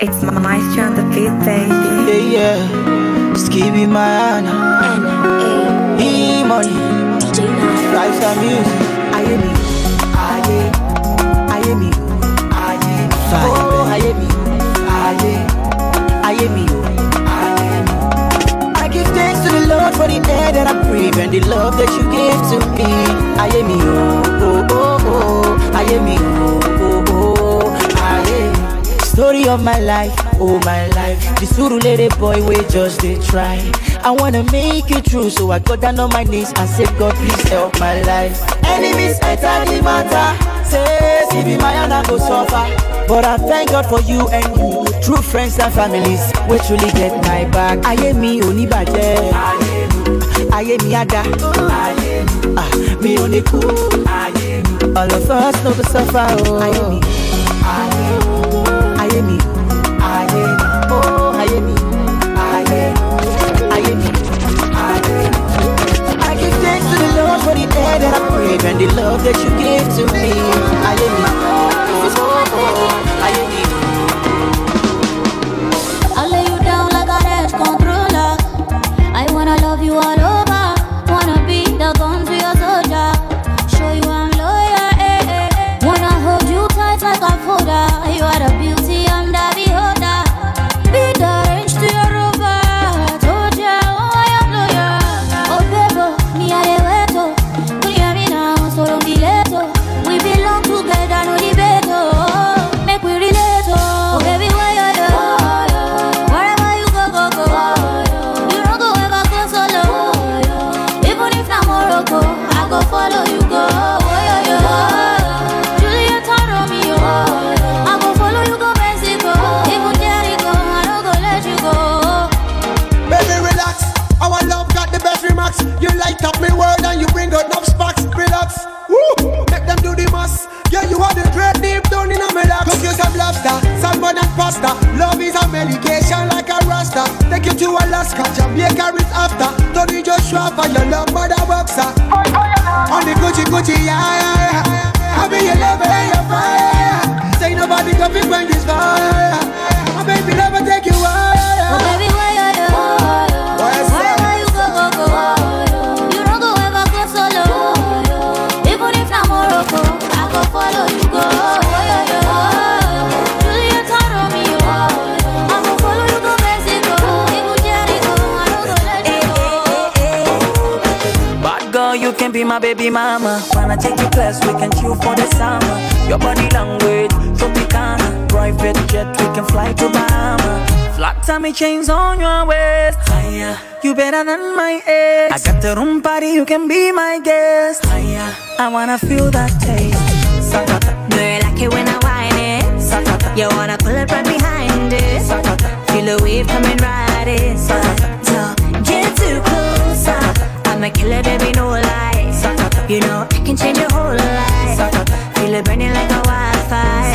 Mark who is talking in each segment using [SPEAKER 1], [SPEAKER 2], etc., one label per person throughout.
[SPEAKER 1] It's my maestro on the beat, baby.
[SPEAKER 2] Yeah, yeah. Skibby Mayana. E money. Lifestyle music. Aye me. Aye. Aye me. Aye. Fire. Oh, aye me. Aye. Aye me. Aye. I give thanks to the Lord for the air that I breathe and the love that you give to me. Aye me. Oh, oh, oh, oh. Me. Oh, oh. Aye. Story of my life, oh my life. The suru lady boy, we just they try. I wanna make it true, so I got down on my knees and say, God, please help my life. Enemies enter the matter. Say, if my hand, I go suffer. But I thank God for you and you, true friends and families, we truly get my back. I Aye mi oníbàjẹ́, aye mi ada, ah, mi ò ní kú. All of us know the suffer, oh. Aye mi, aye that I breathe and the love that you give to me. Oh, oh, oh, aye mi.
[SPEAKER 3] I'll
[SPEAKER 4] Jamaica is after. Tony Joshua for your love, mother boxer. On the Gucci Gucci, yeah, yeah, yeah. I be your lover your fire. Say nobody can be when this fire. My baby
[SPEAKER 2] mama. Wanna take you class, we can chill for the summer. Your body language, Tropicana. Private jet, we can fly to Bahama. Flat tummy chains on your waist. Higher, you better than my ex. I got the room party, you can be my guest. Higher, I wanna feel that taste. Sakata,
[SPEAKER 3] Do you like it when I whine it?
[SPEAKER 2] sakata,
[SPEAKER 3] You wanna pull it right behind it?
[SPEAKER 2] sakata.
[SPEAKER 3] Feel the wave coming right in. So get too close. I'm a killer, baby, no lie. You know I can change your whole life. Feel it burning like a wildfire.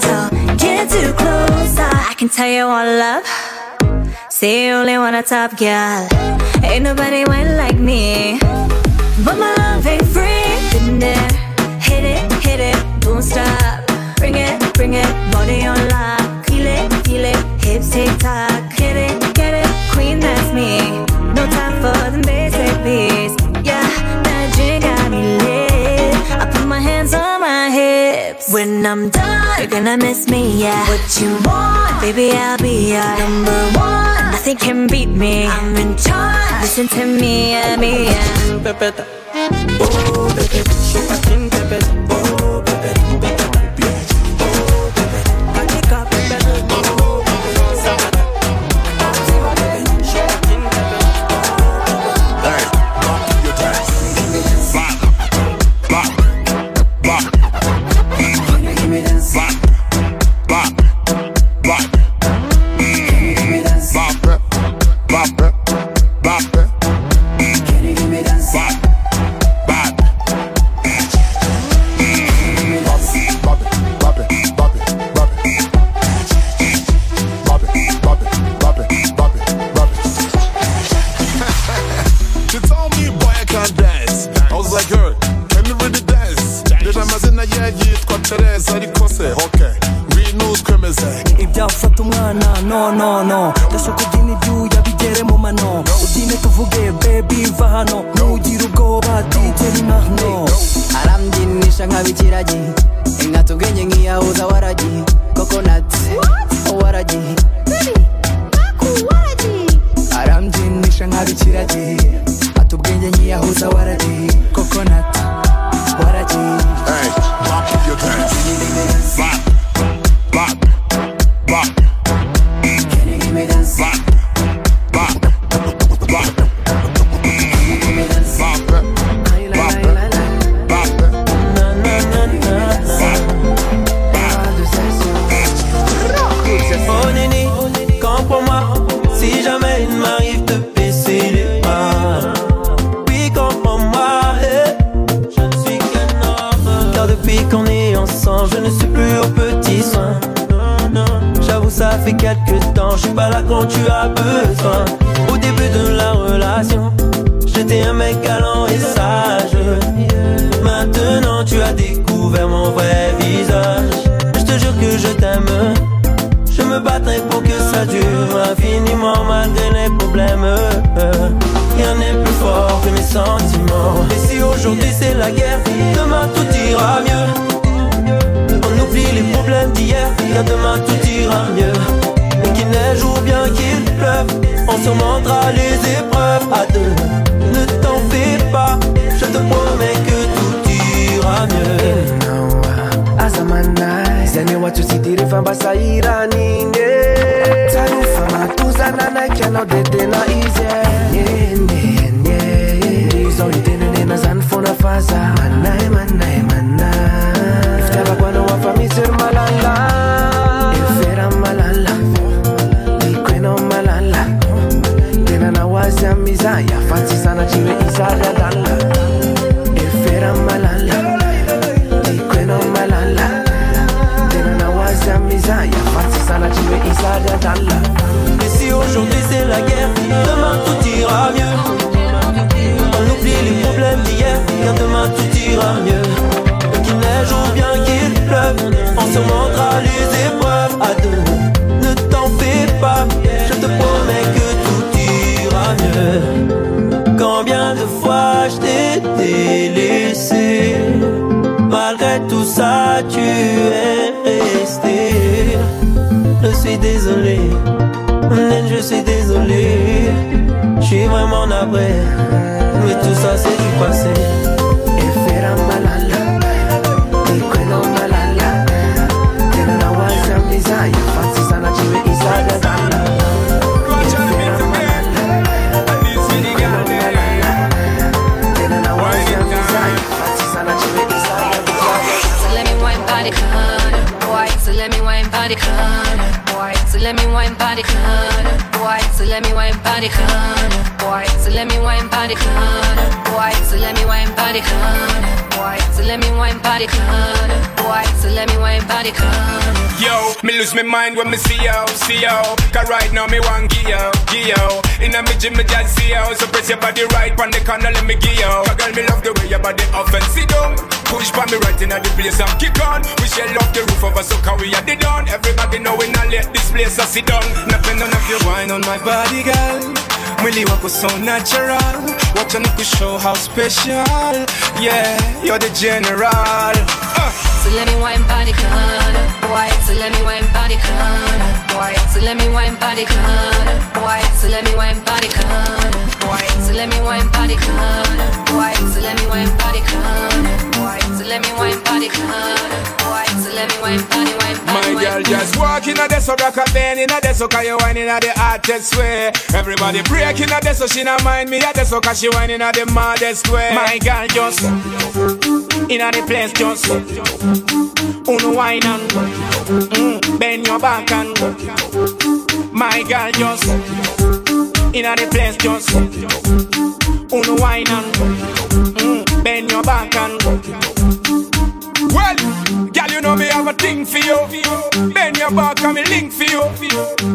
[SPEAKER 3] So get too close. I can tell you all love. Say you only want a top girl. Ain't nobody went like me. But my love ain't free. Been there, hit it, hit it, don't stop. Bring it, bring it, body on lock. Feel it, feel it, hips tick tock. Get it, get it, queen, that's me. Hips. When I'm done, you're gonna miss me, yeah. What you want, baby, I'll be your number one. Nothing can beat me. I'm in charge. Listen to me, yeah, me, yeah.
[SPEAKER 2] Pepeta. Oh, baby,
[SPEAKER 5] ibyafata umwana no no no. Ndashaka ubyina ibyuya bigere mu mano ubyine tuvuge bebi va hano ntugire ubwoba dj ni mahno
[SPEAKER 2] arambyinishya nk'abikiragi inkata ubwenge nk'iyahuza waragi kokonati waragi arambyinishya nk'abikiragi ata ubwenge nk'iyahuza waragi kokonati waragi
[SPEAKER 6] Hey, back up your dance. Back, back, back.
[SPEAKER 5] Pas quand tu as besoin Au début de la relation J'étais un mec galant et sage Maintenant tu as découvert mon vrai visage Je te jure que je t'aime je me battrai pour que ça dure infiniment malgré les problèmes. Rien n'est plus fort que mes sentiments. Et si aujourd'hui c'est la guerre, demain tout ira mieux. On oublie les problèmes d'hier, car demain tout ira mieux. Qu'il neige ou bien qu'il pleuve, on surmontera les épreuves à deux. Ne t'en fais pas, je te promets que tout ira mieux.
[SPEAKER 7] azamanai zane manai manai malala
[SPEAKER 5] Et si aujourd'hui c'est la guerre, demain tout ira mieux. On oublie les problèmes d'hier, car demain tout ira mieux. Qu'il neige ou bien qu'il pleuve, on surmontera les désolé, Nen, je suis désolé. Je suis vraiment navré, mais tout ça c'est du passé.
[SPEAKER 7] efera malala. Ikweno malala. Tena na wazamiza yafatisana chive izadadala efera malala. Ikweno malala. Tena na wazamiza yafatisana chive izadadala
[SPEAKER 8] So let me wine body corner, boy. So let me wine body corner, boy. So let me wine body corner, boy. So let me wine body corner, boy. So let me wine body corner, boy. So let me wine body corner, boy. So let me wine body corner.
[SPEAKER 9] Yo, me lose my mind when me see you, see you. Cause right now me want give you, give you. In a me gym me just see you. So press your body right on the corner, let me give you. Cause girl me love the way your body down. Push by me right in the place and kick on. We shell off the roof of us so can we are the down. Everybody know we not let this place a sit down. Nothing none of your wine on my body, girl. Mwili wako so natural. Watch on you show how special. Yeah, you're the general. Uh.
[SPEAKER 8] So let me wine body corner, boy. So let me wine body corner, boy. So let me wine body corner, boy. So let me wine body corner, boy. So let me wine body corner, boy. So let me wine body corner, boy. So let me wine body corner, boy. So let me wine body, wine body,
[SPEAKER 9] My girl just walk in a there so rock a bend in a there so cause you whine in a the hottest way Everybody break in a there so she not mind me a there so cause she whine in a the maddest way My girl just in a the place just Uno wine and mm, bend your back and My girl just in the place just Uno wine and mm, bend your back and well, girl, you know me have a thing for you. Bend your back and me link for you.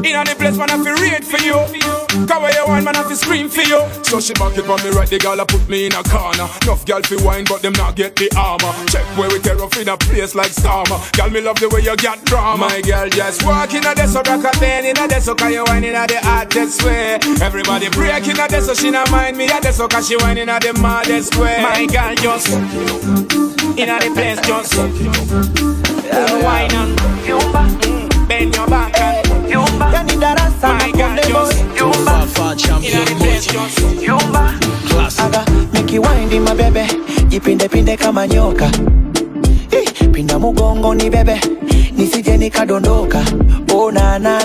[SPEAKER 9] In the place when I feel read for you. Cause when you wine, man, I fi scream for you. So she back it on me right, the girl I put me in a corner. Enough girl fi wine, but them not get the armor. Check where we tear off in a place like Starmer. Girl, me love the way you get drama. My girl just walk in a day, so rock a bend in a day, so cause you wine in a the hottest way. Everybody break in a day, so she not mind me a day, so cause she wine in a the maddest way. My girl just in a the place, just yeah, wine and bend your back and
[SPEAKER 2] Yani darasa
[SPEAKER 9] my girl just in a the place, just
[SPEAKER 2] Aga, make you wind in my baby Jipinde pinde kama nyoka. Pinda mugongo ni bebe Nisije nikadondoka. Oh na na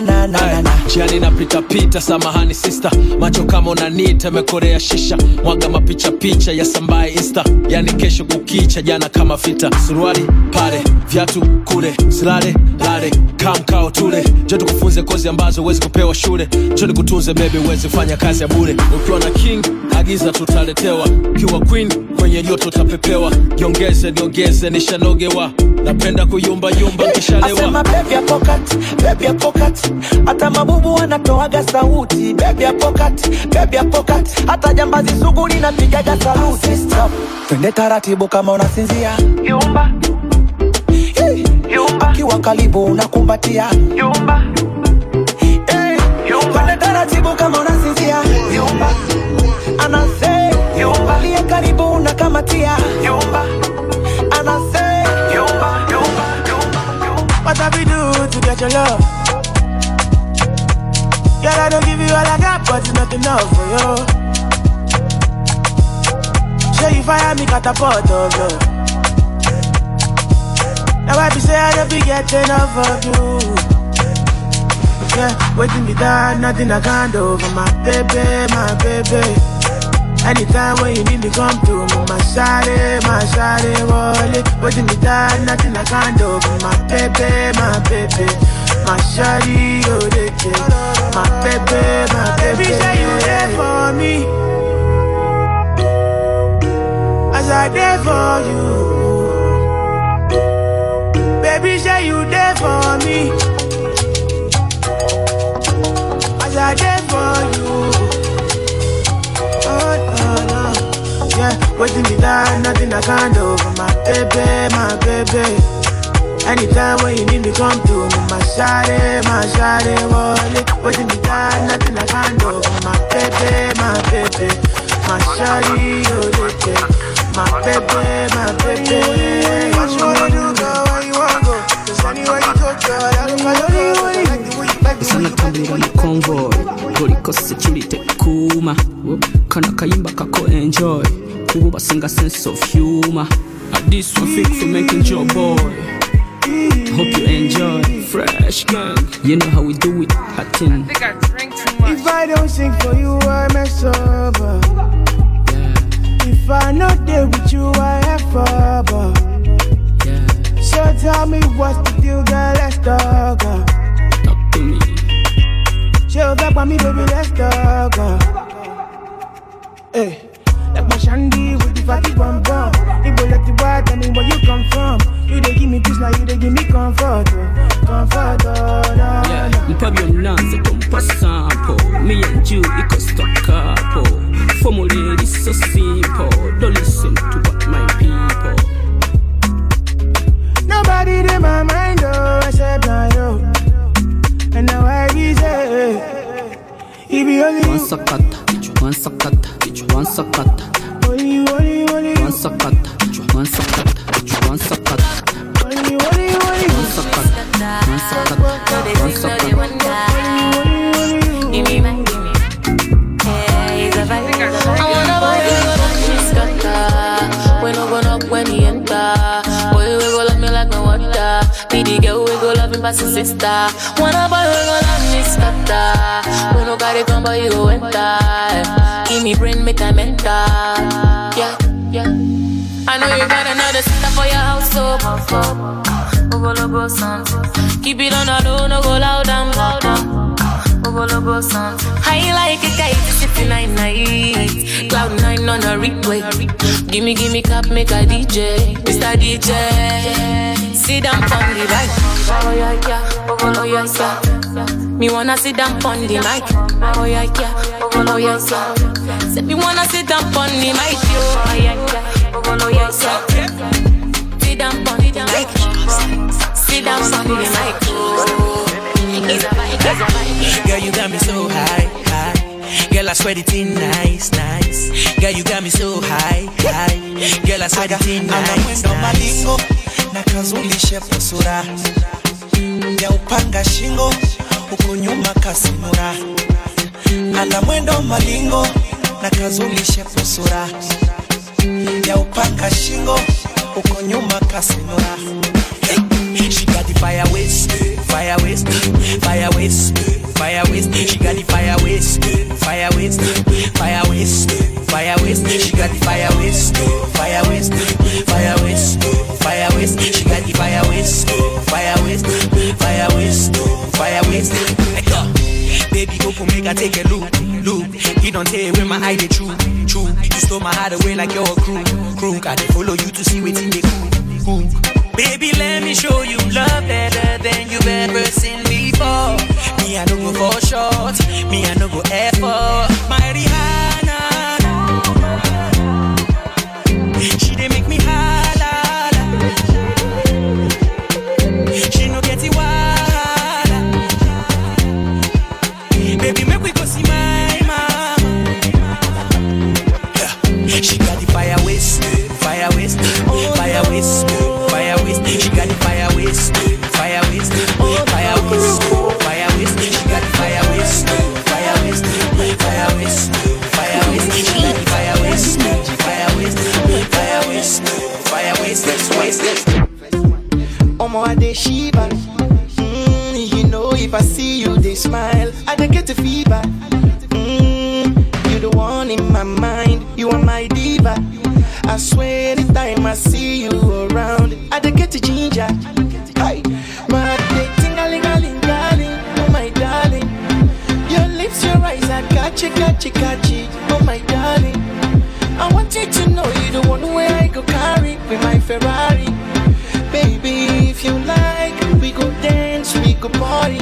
[SPEAKER 10] samahani sista macho kama unanita mekorea shisha. Mwaga mapicha picha ya sambaye insta. Yani kesho kukicha jana kama vita. Suruali pale viatu kule silale lale. Kamkao tule. Jo tukufunze kozi ambazo huwezi kupewa shule. Jo nikutunze bebi uwezi fanya kazi ya bure. Ukiwa na king agiza tutaletewa. Ukiwa queen kwenye joto utapepewa. Jiongeze niongeze nishanogewa napenda kuyumbayumba nkishalewa
[SPEAKER 2] Asema baby ya pocket, baby ya pocket Hata mabubu wanatoaga sauti Baby ya pocket, baby ya pocket Hata jambazi sugu linapigaga sauti. Stop. Twende taratibu kama unasinzia. Yumba. Yumba. Kiwa karibu unakumbatia Yumba. Twende taratibu kama unasinzia. Yumba. Anase. Yumba. Liye karibu unakamatia Yumba
[SPEAKER 11] Girl, I don't give you all I got, but it's not enough for you. Show you fire me catapult of you. Now I be say I don't be getting enough of you. Yeah, waiting me down, nothing I can't do for my baby, my baby. Anytime when you need me, come me, my shawty, my shawty, wallet. Waiting me down, nothing I can't do for my baby, my baby. My shawty, oh, they My baby, my baby. Baby, say you there for me. As I there for you. Baby, say you there for me. As I there for you. Oh, no, no. Yeah, waiting me down, nothing I can't do for my baby, my baby. Anytime when you need me, come my shawty, my shawty, wallet. Waiting me down, nothing I can't do for my baby, my baby. My shawty, oh, baby. My baby, my baby. What you wanna do, girl, where you wanna go? Cause anywhere you go, girl, I don't follow you. I like the way you like the way
[SPEAKER 12] sana
[SPEAKER 11] you
[SPEAKER 12] tambira mu convoy kuliko security kuma kana kayimba kako enjoy kuba basinga sense of humor this one fit for making your boy hope you enjoy fresh gang you know how we do it I think I drink too much.
[SPEAKER 11] If I don't sing for you, I mess up. uh. If I not there with you, I have up. uh. So tell me what's the deal, girl, let's talk. uh.
[SPEAKER 12] talk to me
[SPEAKER 11] Chill back by me, baby, let's talk. uh. Hey, like my shandy with fatty bum bum. Go let the tell me where you come from. You they give me peace, now you they give me comfort. oh. Comfort, oh, no,
[SPEAKER 12] yeah mpabyo kumpa sample me and you iko stuck couple formula is so simple don't listen to what my people
[SPEAKER 11] Nobody in my mind, oh, except my you. Oh. And now I say, it be only
[SPEAKER 12] one sakata one sakata one sakata
[SPEAKER 11] only you, only you, only you,
[SPEAKER 13] sister. Wanna buy we go love me scatter. We no got it come, but you enter. Give me brain, make I mental. Yeah, yeah. I know you got another sister for your house, so Ogo logo sound. Keep it on the low, no go loud and loud and bubble bubble song. High like a kite, city night, night. Cloud nine on a replay. Gimme gimme cap, make a DJ, Mr. DJ. Sit down on the mic. Oh yeah yeah, bubble oh yeah yeah. Me wanna sit down on the mic. Oh yeah yeah, bubble oh yeah yeah. Say me wanna sit down on the mic. Oh yeah yeah, bubble oh yeah yeah. Sit down on the mic. Sit down on the mic.
[SPEAKER 14] you got me so high, high. Girl, I swear it in nice, nice. Girl, you got me so high, high. Girl, I swear it in nice, nice.
[SPEAKER 15] na kazundishe posura ya upanga shingo huku nyuma kasimura ana mwendo malingo na kazulishe posura ya upanga shingo huko nyuma kasimura
[SPEAKER 14] hey, fire waste, fire waste, fire waste. She got the fire waste, fire waste, fire waste, fire waste. She got the fire waste, fire waste, fire waste, fire waste. She got the fire waste, fire waste, fire waste, fire waste. Baby, go for make I take a look, look. He don't tell where my eye the true, true. You stole my heart away like your crew, crew. I they follow you to see what they cook, cook. Baby, let me show you love better than you've ever seen before. Me, I don't go for short. Me, I don't go effort. My Rihanna.
[SPEAKER 15] swear anytime I see you around, I don't get to ginger. Hey, my day tingalingalingaling, oh my darling. Your lips, your eyes, I got you, got you, got you, oh my darling. I want you to know you're the one where I go carry with my Ferrari. Baby, if you like, we go dance, we go party.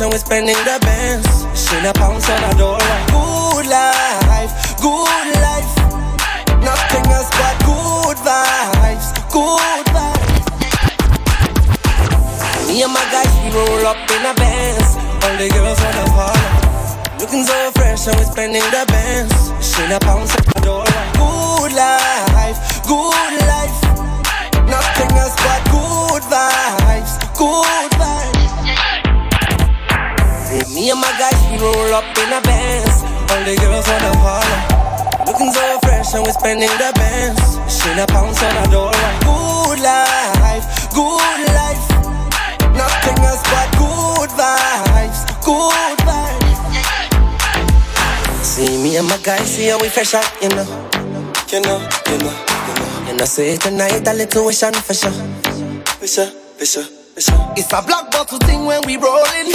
[SPEAKER 11] And
[SPEAKER 16] we're spending the bands. Shayna pounds on a dollar. Good life, good life. Nothing else but good vibes, good vibes. Me and my guys, we roll up in a Benz. All the girls wanna follow. Looking so fresh and we're spending the bands. Shayna pounds on a dollar. Good life, good life. Nothing else but good vibes, good me and my guys, we roll up in a Benz. All the girls wanna follow. Looking so fresh and we're spending the bands. Shayna pounds on a dollar. Good life, good life. Nothing else but good vibes, good vibes. See me and my guys, see how we fresh out, you know. You know, you know, you know. And I say tonight a little wish on. For sure, for sure, for sure.
[SPEAKER 2] It's a black bottle thing when we rolling.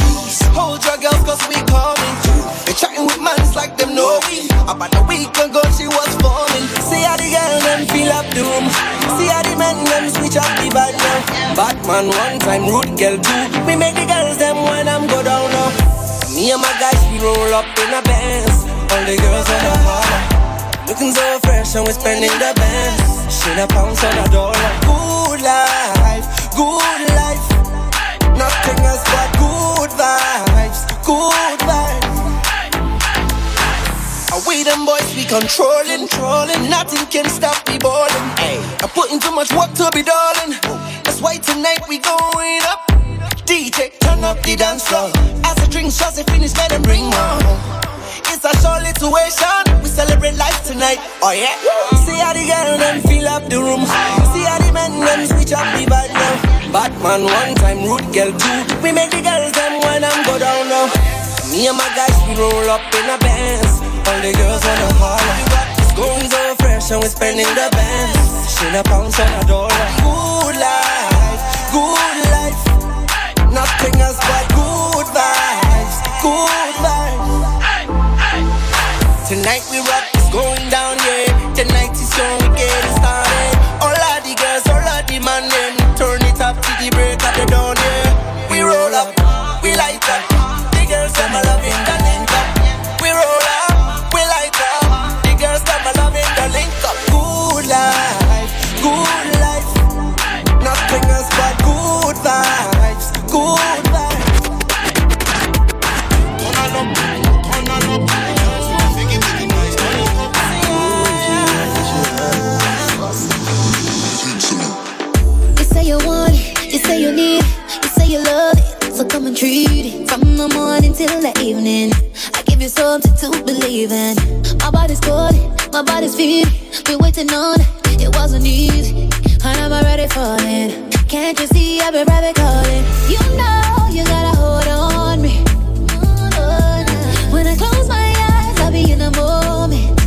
[SPEAKER 2] Hold your girls cause we coming. They chatting with mans like them know we. About a week ago she was forming.
[SPEAKER 16] See how the girl them feel up the room. See how the men them switch up the vibe now. Batman one time, rude girl two. We make the girls them when I'm go down now. Me and my guys we roll up in a Benz. All the girls wanna holler. Looking so fresh and we're spending the bands. Shayna pounds on a dollar. Good life, good good vibes.
[SPEAKER 2] And we them boys we controlling, trolling. Nothing can stop me balling. Hey, I'm putting too much work to be darling. That's why tonight we going up. DJ, turn up the dance floor. As the drinks shots they finish, let them bring more. It's a show situation. We celebrate life tonight. Oh yeah.
[SPEAKER 16] See how the girl them fill up the room. See how the men them switch up the vibe now. Batman one time, rude girl two. We make the girls them when I'm go down now. Me and my guys we roll up in a Benz. All the girls wanna holler. Going so fresh and we're spending the bands. Shayna pounds on a dollar. Good life, good life. Nothing else but good vibes, good vibes.
[SPEAKER 2] Tonight we rock, to
[SPEAKER 17] in. My body's calling, my body's feeling. Been waiting on it, it wasn't easy. And I'm already falling. Can't you see I've been private calling? You know you gotta hold on me. When I close my eyes, I'll be in the moment.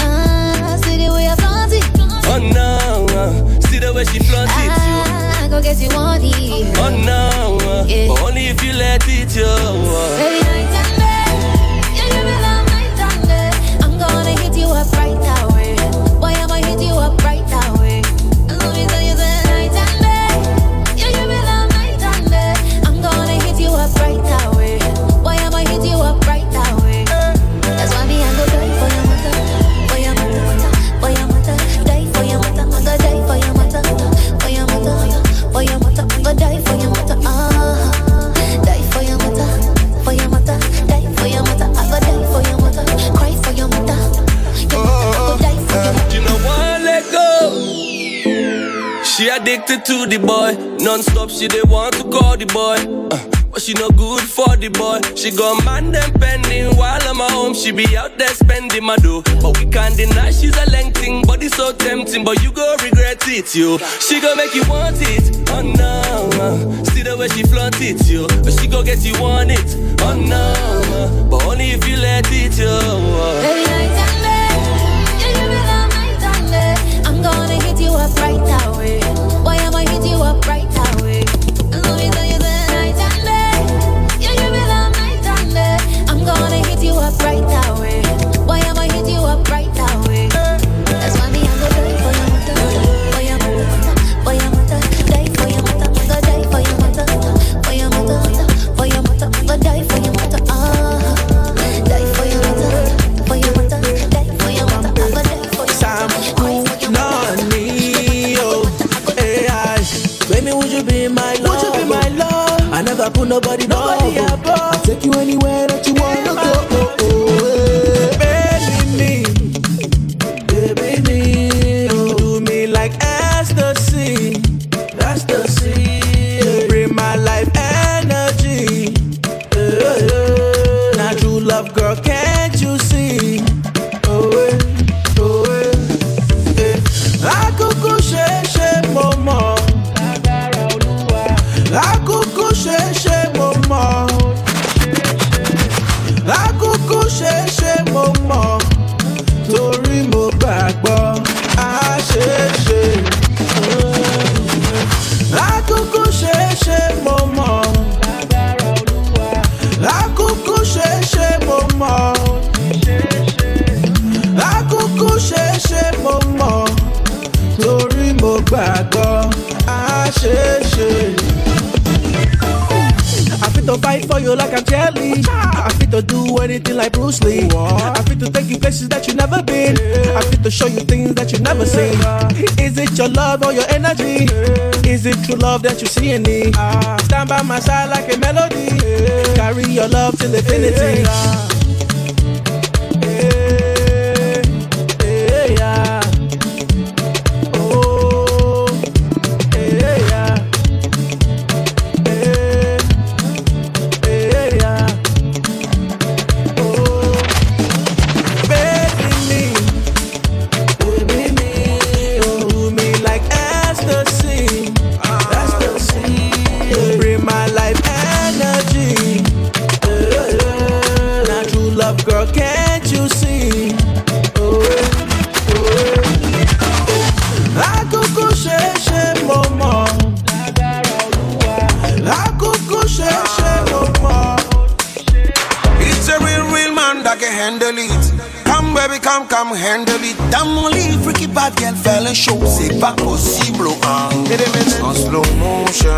[SPEAKER 17] Ah, see the way I flaunt it.
[SPEAKER 16] Oh no, uh, see the way she flaunt it.
[SPEAKER 17] I go guess you want it.
[SPEAKER 16] Oh no, uh,
[SPEAKER 17] Yeah.
[SPEAKER 16] but
[SPEAKER 18] to the boy. Non-stop, she they want to call the boy. Uh, but she no good for the boy. She got man them pending while I'm at home. She be out there spending my dough. But we can't deny she's a lengthing, body so tempting. But you go regret it, yo. She go make you want it, oh no. See the way she flaunt it, yo. But she go get you want it, oh no. But only if you let it, yo.
[SPEAKER 11] Baby. I'm gonna hit you up right that I'm gonna hit you up right away.
[SPEAKER 2] My side like a melody. Carry your love till infinity.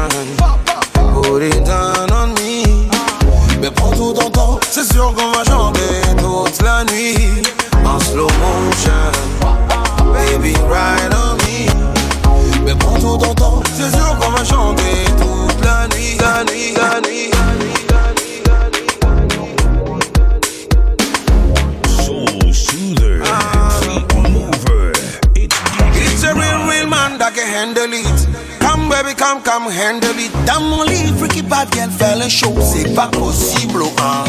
[SPEAKER 19] Motion, put it down on me? Mais prends tout ton temps, c'est sûr qu'on va chanter toute la nuit. En slow motion, baby, ride on me. Mais prends tout ton temps, c'est sûr baby, come, come, handle it. Dans mon lit, freaky bad girl, fais le show. C'est pas possible, hein.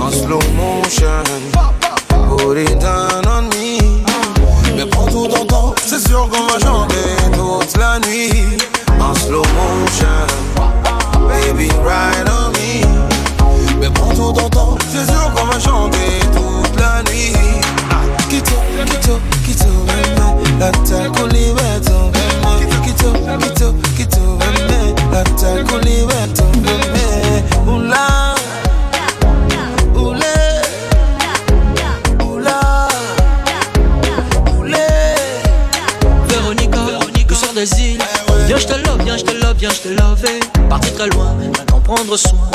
[SPEAKER 19] En slow motion, put it down on me. Mais prends tout ton temps, c'est sûr qu'on va chanter toute la nuit. En slow motion, baby, ride on me. Mais prends tout ton temps, c'est sûr qu'on va chanter toute la nuit. Ah, kito, veme, la ta
[SPEAKER 20] te je te très loin, maintenant prendre soin.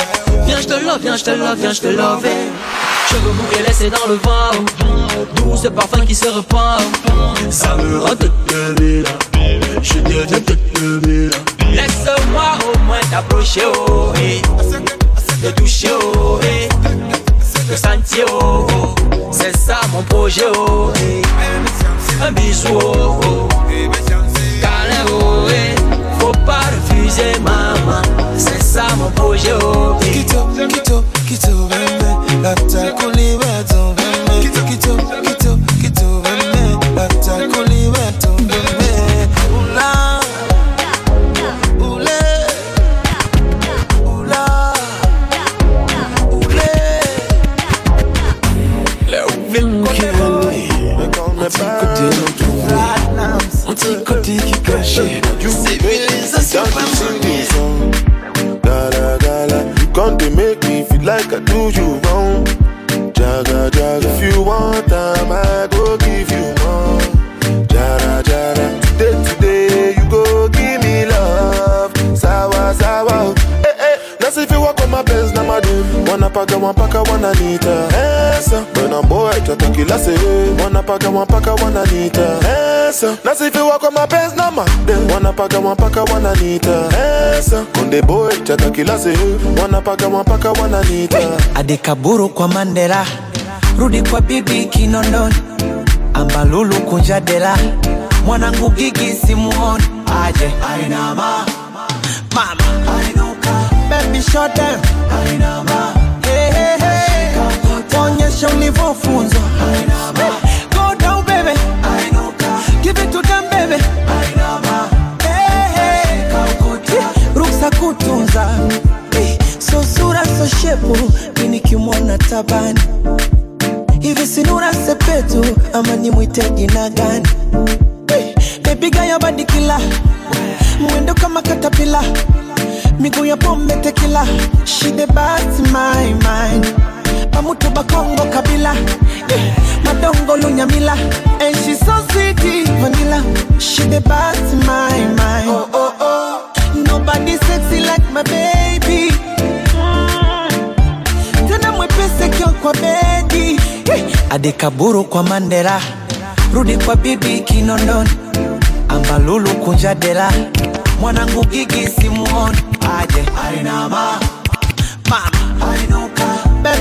[SPEAKER 20] Viens, je te love, viens, je te love, viens, je te love. Cheveux bouclés laissés dans le vent. Douce parfum qui se repart. Ça me rend Je deviens bébé Laisse-moi au moins t'approcher, oh, eh. Te toucher, oh, eh. Te sentir, oh, oh. C'est ça mon projet, oh, eh. Un bisou, oh, oh. Oh, eh. Disais maman, c'est ça mon projet. Oh,
[SPEAKER 11] Kito, kito, kito, veme, la takuli wetu veme. Kito, kito, kito, kito,
[SPEAKER 6] do you Wanna paka, one paka, one anita. Esa, when I'm boy, chata kila se. Wanna paka, one paka, one anita. Esa, that's if you walk on my Benz, na madu. Wanna paka, one paka, one anita. Esa, konde boy, chata kila se. Wanna paka, one paka, one anita.
[SPEAKER 2] adekaburu kwa mandela rudi kwa bibi kinondoni ambalulu kunja dela mwanangu gigi simuoni aje ainama mama ainuka baby short them ainama hey, hey, onyesha ulivyofunzwa. Go down baby baby kutunza. So sura so shepu. Minikimwona tabani. Hivi sinura sepetu ama nimwite jina gani? Badikila mwendo kama katapila miguu ya pombe tekila basi my mind pamutu bakongo kabila. Madongo lunyamila. And she so sweet vanilla. She the best my mind oh, oh, oh. nobody sexy like my baby. Tena mwepese kio kwa bedi. Adekaburu kwa mandela. Rudi kwa bibi kinondoni. Ambalulu kunja dela. Mwanangu gigi simuoni. Aje. Mama ainuka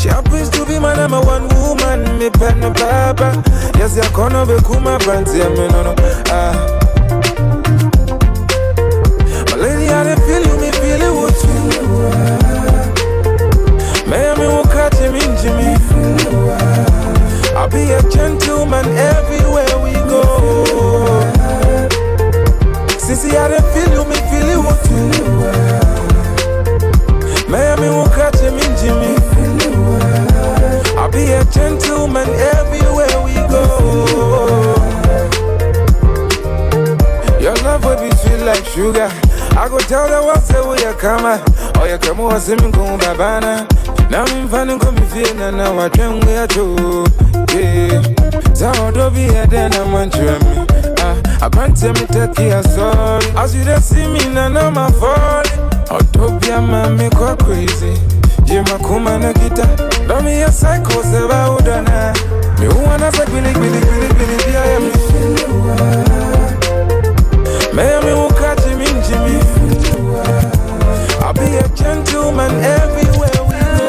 [SPEAKER 11] She happens to be my number one woman. Me partner baba Yes, ya kono be kuma banti ya me no no Ah. My lady, I didn't feel you, me feel it with you May me will catch him in Jimmy? I'll be a gentleman everywhere we go. Sissy, I don't feel you, me feel you want to. Over, see me go babana. Come feel na na me. Ah, I can't tell me take you sorry. As you don't see me na na my fault. Autopia man me go crazy. Je makuma na me udana. Me wanna say billy billy billy billy bi I am. May me will catch him in Jimmy. I'll be a gentleman everywhere we go.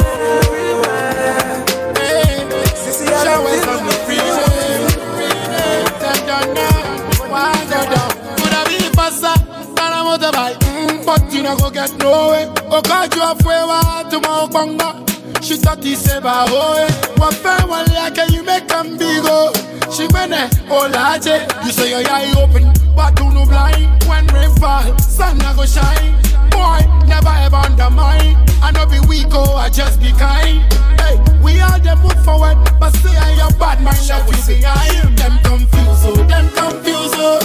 [SPEAKER 11] Sissy, I don't
[SPEAKER 4] Showers
[SPEAKER 11] feel
[SPEAKER 4] on the freeway. Them done now. Why go down? Coulda be faster than a motorbike, mm, but you no go get nowhere. Okajua fue wa tuma okbanga. She thought he said ba hoe. Wa fe wa like you make them big oh. She mene olaje. You say your eye open, but you no blind. When rain fall, sun a go shine. Boy, never ever undermine. I no be weak oh, I just be kind. Hey, we all them move forward, but say I your bad mind that we behind. Them confused oh, them confused oh.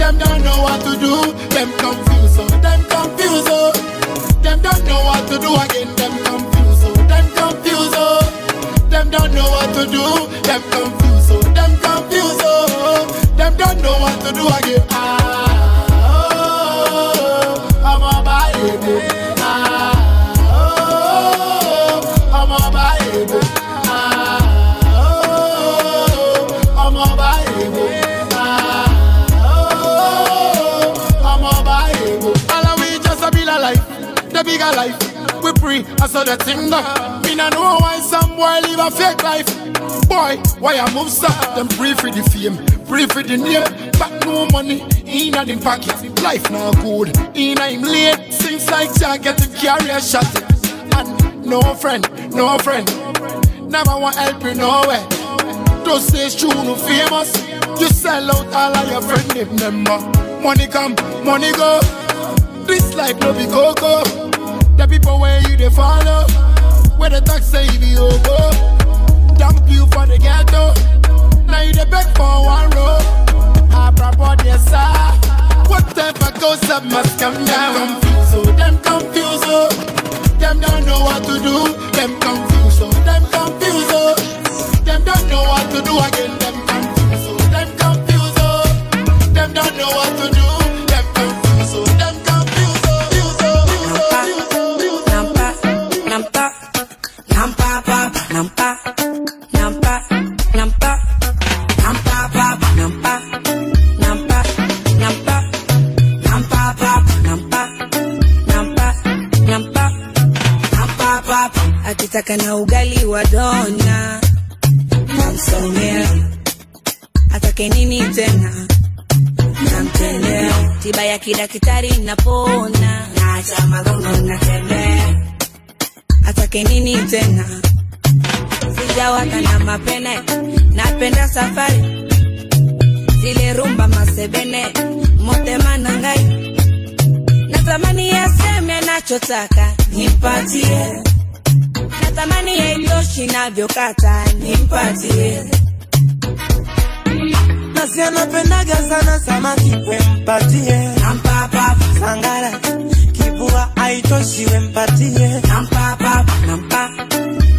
[SPEAKER 4] Them don't know what to do. Them confused oh, them confused oh. Them don't know what to do again. Them confused oh, them confused oh. Them don't know what to do. Them confused oh, them confused oh. Them don't know what to do again. Ah, I saw the thing go. Me no know why some boy live a fake life. Boy, why I move so? Them pray for the fame, pray for the name. But no money in a them pocket. Life not good, in a him late. Seems like Jack get to carry a shot. And no friend, no friend. Never want help you nowhere. Say it's true, no famous. You sell out all of your friend name member. Money come, money go. This life no be coco. The people where you they follow. Where the tax say you go. Dump you for the ghetto. Now you the beg for one row. I brought yes sir. Whatever goes up must come down. Confused, oh, them confused, oh. Them don't know what to do. Them confused, oh, them confused, oh. Them don't know what to do again. Them confused, oh, them confused, oh. Them don't know what to do.
[SPEAKER 21] Akitaka na ugali wa dona namsomea, atake nini tena? Namtendea, tiba ya kidaktari napona, naacha magongo natembea, atake nini tena? Sijawaka na mapene, napenda safari. Zile rumba masebene. Motemanangai na thamani natamani yaseme anachotaka. Nimpatie natamani yaitoshi navyokata nimpatie.
[SPEAKER 20] Nasi anapendaga sana samaki wempatie.
[SPEAKER 21] Nampapa.
[SPEAKER 20] Sangara kibua aitoshi wempatie.
[SPEAKER 21] Nampapa. Nampa nampa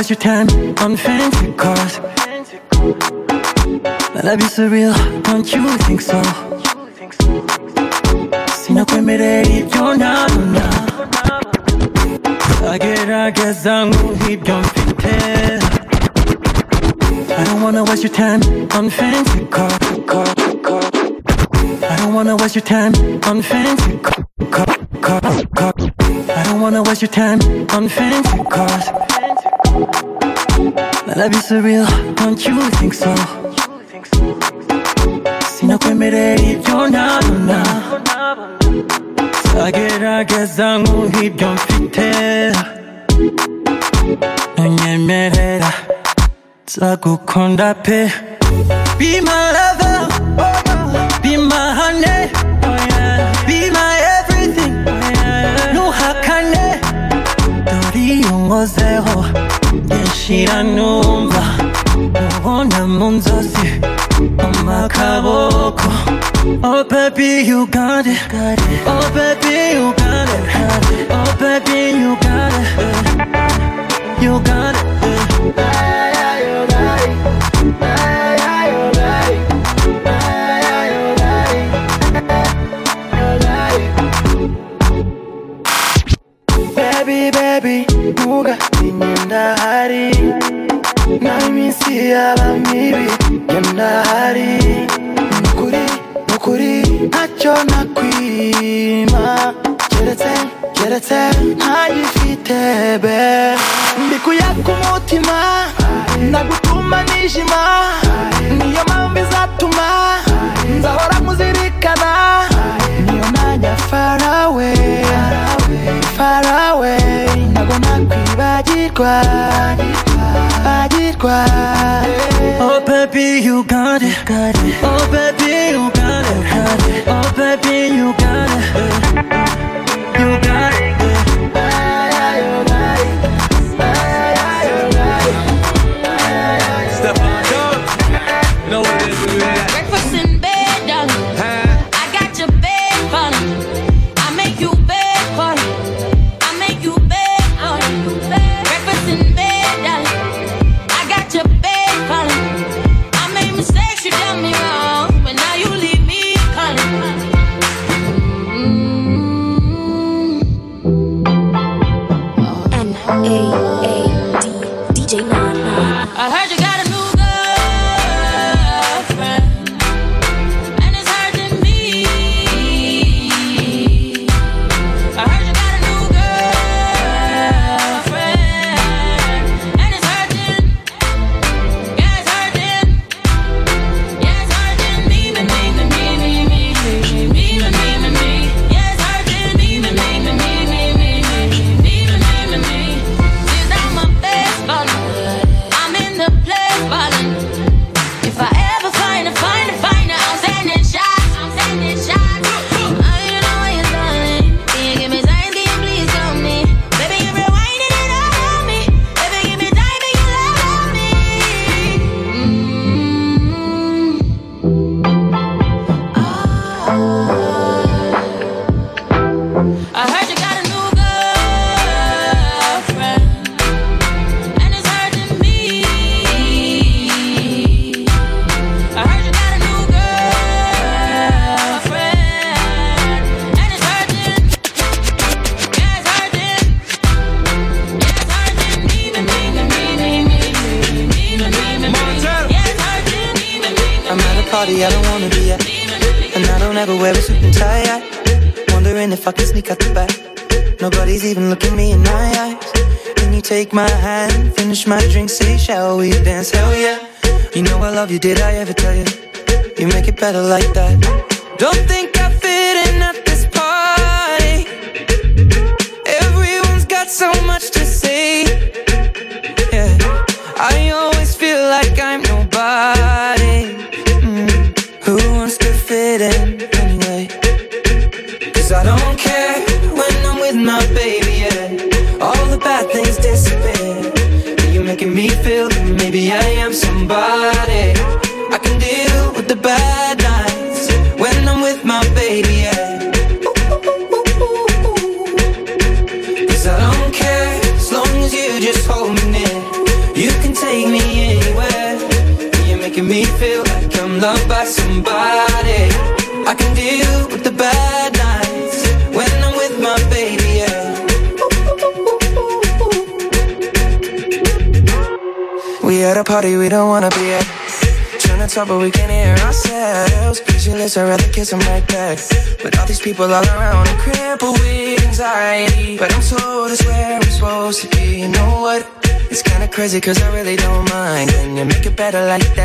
[SPEAKER 22] I waste your time on fancy cars. My love is surreal, don't you think so? Si Sina kwemerera ibyo ntabona Agerageza nk'ibyo mfite I don't wanna waste your time on fancy cars. car, car. I don't wanna waste your time on fancy car, car, car, car. I don't wanna waste your time on fancy cars. My love is surreal, don't you think so? Sina kwemerera ibyo ntabona Agerageza nk'ibyo mfite Ntunyemerera nzagukunda pe Be my lover, oh, be my honey, oh, be my dore iyo numva ubona mu nzozi mu makaboko. Oh baby you got it, oh baby you got it, oh baby you got it, you got it. baby baby ntugatinye ndahari naho iminsi yaba mibi jya ndahari nukuri nukuri ntacyo nakwima. Keretse keretse ntayifite be. Ndikuyaka umutima ndagutuma nijima. Niyo mpamvu izatuma nzahora muzirikana niyo najya farawe far away. Ntabwo nakwibagirwa, bagirwa Oh baby you got it, oh baby you got it, oh baby you got it, you got it.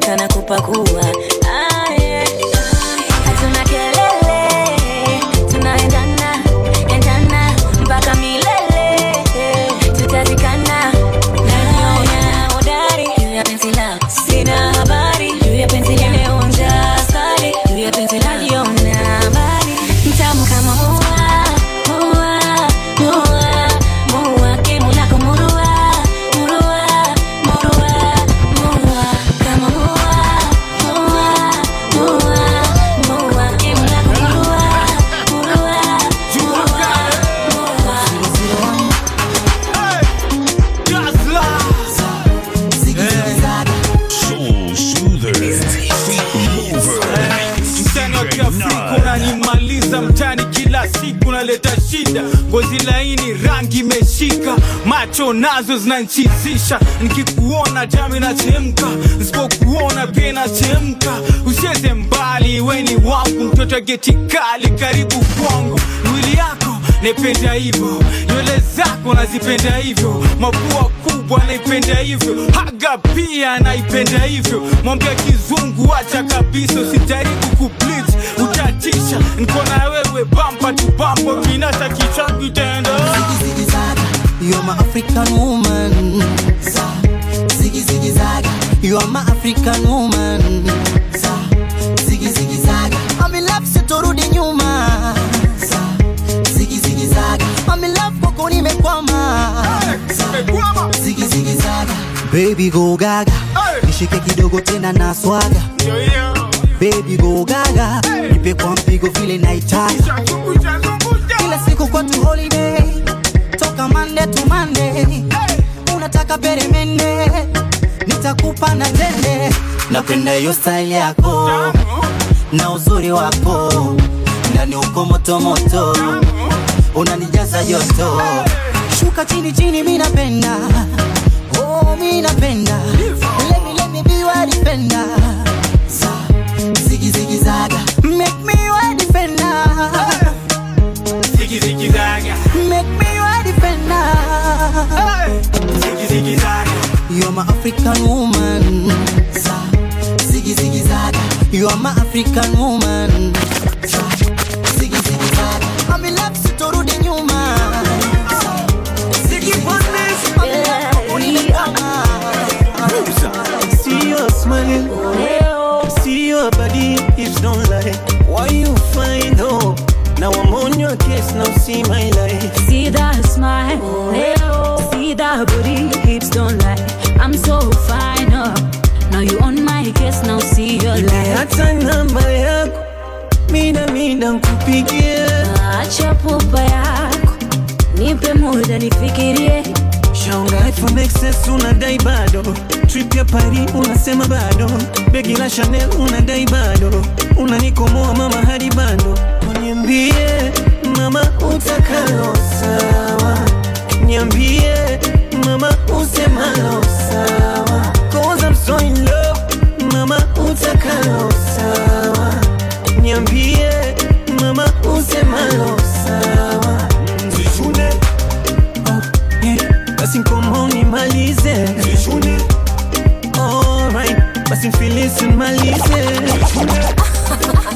[SPEAKER 23] kana ngozi laini rangi imeshika macho nazo zinanchizisha. Nikikuona jami nachemka nisipokuona pia nachemka usheze mbali weni wangu mtoto wa geti kali karibu kwangu. Mwili yako nependa hivyo nywele zako nazipenda hivyo. Mapua kubwa naipenda hivyo haga pia anaipenda hivyo mwambia kizungu acha kabisa usijaribu kuplit utatisha niko na wewe bampa tu bampa kinata kichangu itaenda
[SPEAKER 2] You're my African woman. Ziggy ziggy zaga. You are my African woman. Ziggy ziggy zaga. I'm in love sitorudi nyuma. Ziggy ziggy zaga. I'm in love kwako nimekwama. Ziggy zaga. Baby go gaga. Nishike kidogo tena na swaga. Baby go gaga. Nipe kwa mpigo vile naitaka. Kila siku kwa tu holiday toka Monday to Monday. Unataka peremende, nitakupa na tende. Napenda hiyo style yako na uzuri wako, ndani uko moto moto, unanijaza joto. Shuka chini chini, mi napenda napenda let me let me be your defender. Ziggy ziggy zaga, make me your defender.
[SPEAKER 23] Ziggy ziggy zaga.
[SPEAKER 2] Make me your defender.
[SPEAKER 23] Ziggy ziggy zaga.
[SPEAKER 2] You're my African woman. Ziggy ziggy zaga. You are my African woman.
[SPEAKER 5] Case, now see my life.
[SPEAKER 3] See that smile, see that booty, hips don't lie. I'm so fine, oh. Now you on my case, now see your life.
[SPEAKER 5] Hata namba yako, mina mina nkupigie.
[SPEAKER 3] Acha pupa yako, nipe muda nifikirie.
[SPEAKER 5] Shanghai iPhone XS unadai bado trip ya Paris unasema bado begi la Chanel unadai bado unanikomoa mama hadi bando niambie mama utakalo sawa. Niambie mama usemalo sawa. Cause I'm so in love mama utakalo sawa. Niambie mama usemalo sawa. Zishune basi nkomo nimalize Alright, basi mfilisi nimalize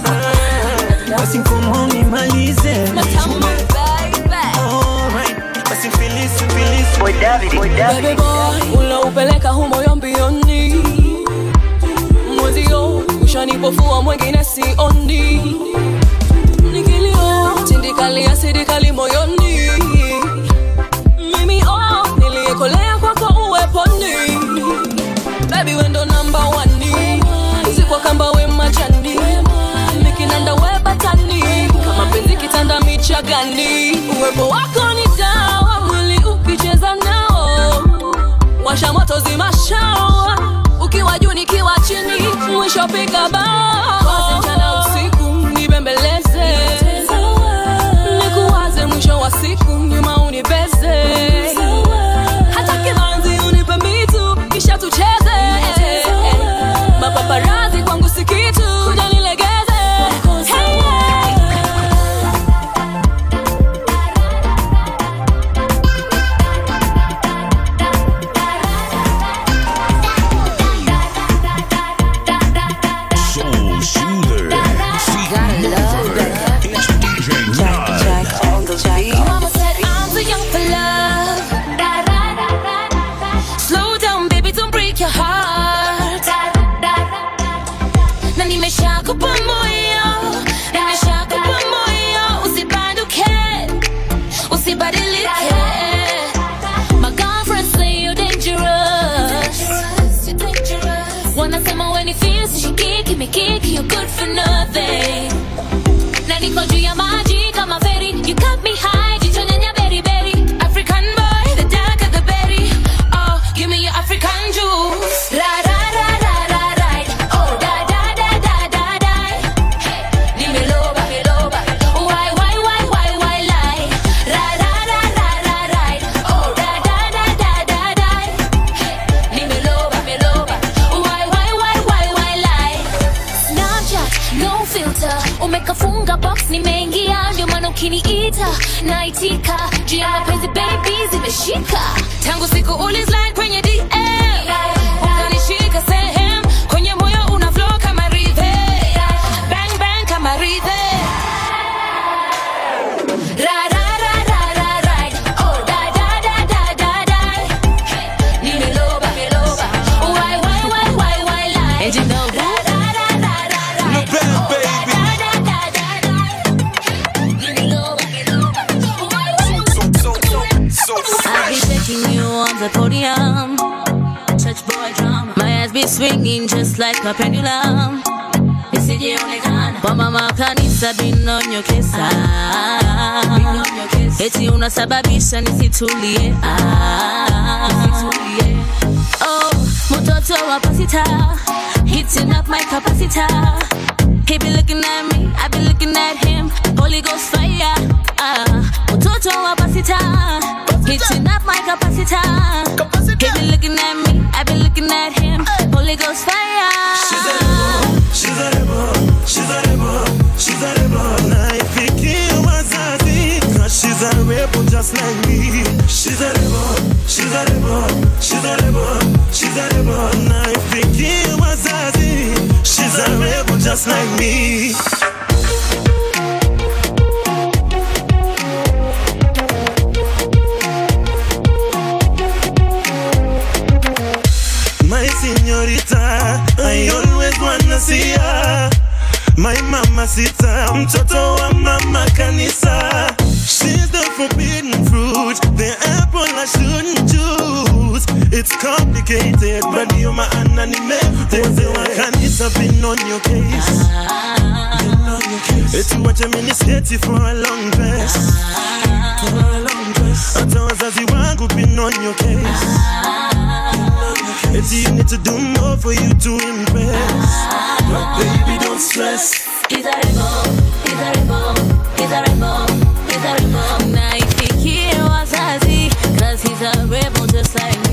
[SPEAKER 5] Alright, basi mfilisi mfilisi.
[SPEAKER 13] Baby hu moyo mbioni mwezio ushanipofua mwengine sioni nikilio tindikalia sidikali moyoni. Mimi oh, niliyekolea kwako uweponi. Bebi wendo namba wani sikwa kamba we kitanda micha uwepo wako ni dawa mwili ukicheza nao. Washa moto zimashawa ukiwa juu nikiwa chini mwisho piga bao. Mchana usiku nibembeleze. Nikuwaze mwisho wa siku nyuma hata kimanzi unipe mitu kisha tucheze. Mapaparazi
[SPEAKER 3] unasababisha nisitulie. Ah, oh, mtoto wa pasita, hitting up my capacitor.
[SPEAKER 24] Just like me. My señorita, I always wanna see her. My mama sita, mtoto wa mama kanisa. She's the forbidden fruit, the apple I shouldn't. It's complicated, but you're my anime. Wazee wa kanisa been on your case. Ah. Been on your case. Eti wacha mini sketi for a long dress. For a long dress. Hata wazazi wangu been on your case. Ah. It's you need to do more for you to impress. But baby, don't stress.
[SPEAKER 3] He's a rebel, he's a rebel, he's a rebel, he's a rebel. Naifikia wazazi, cause he's a rebel just like me.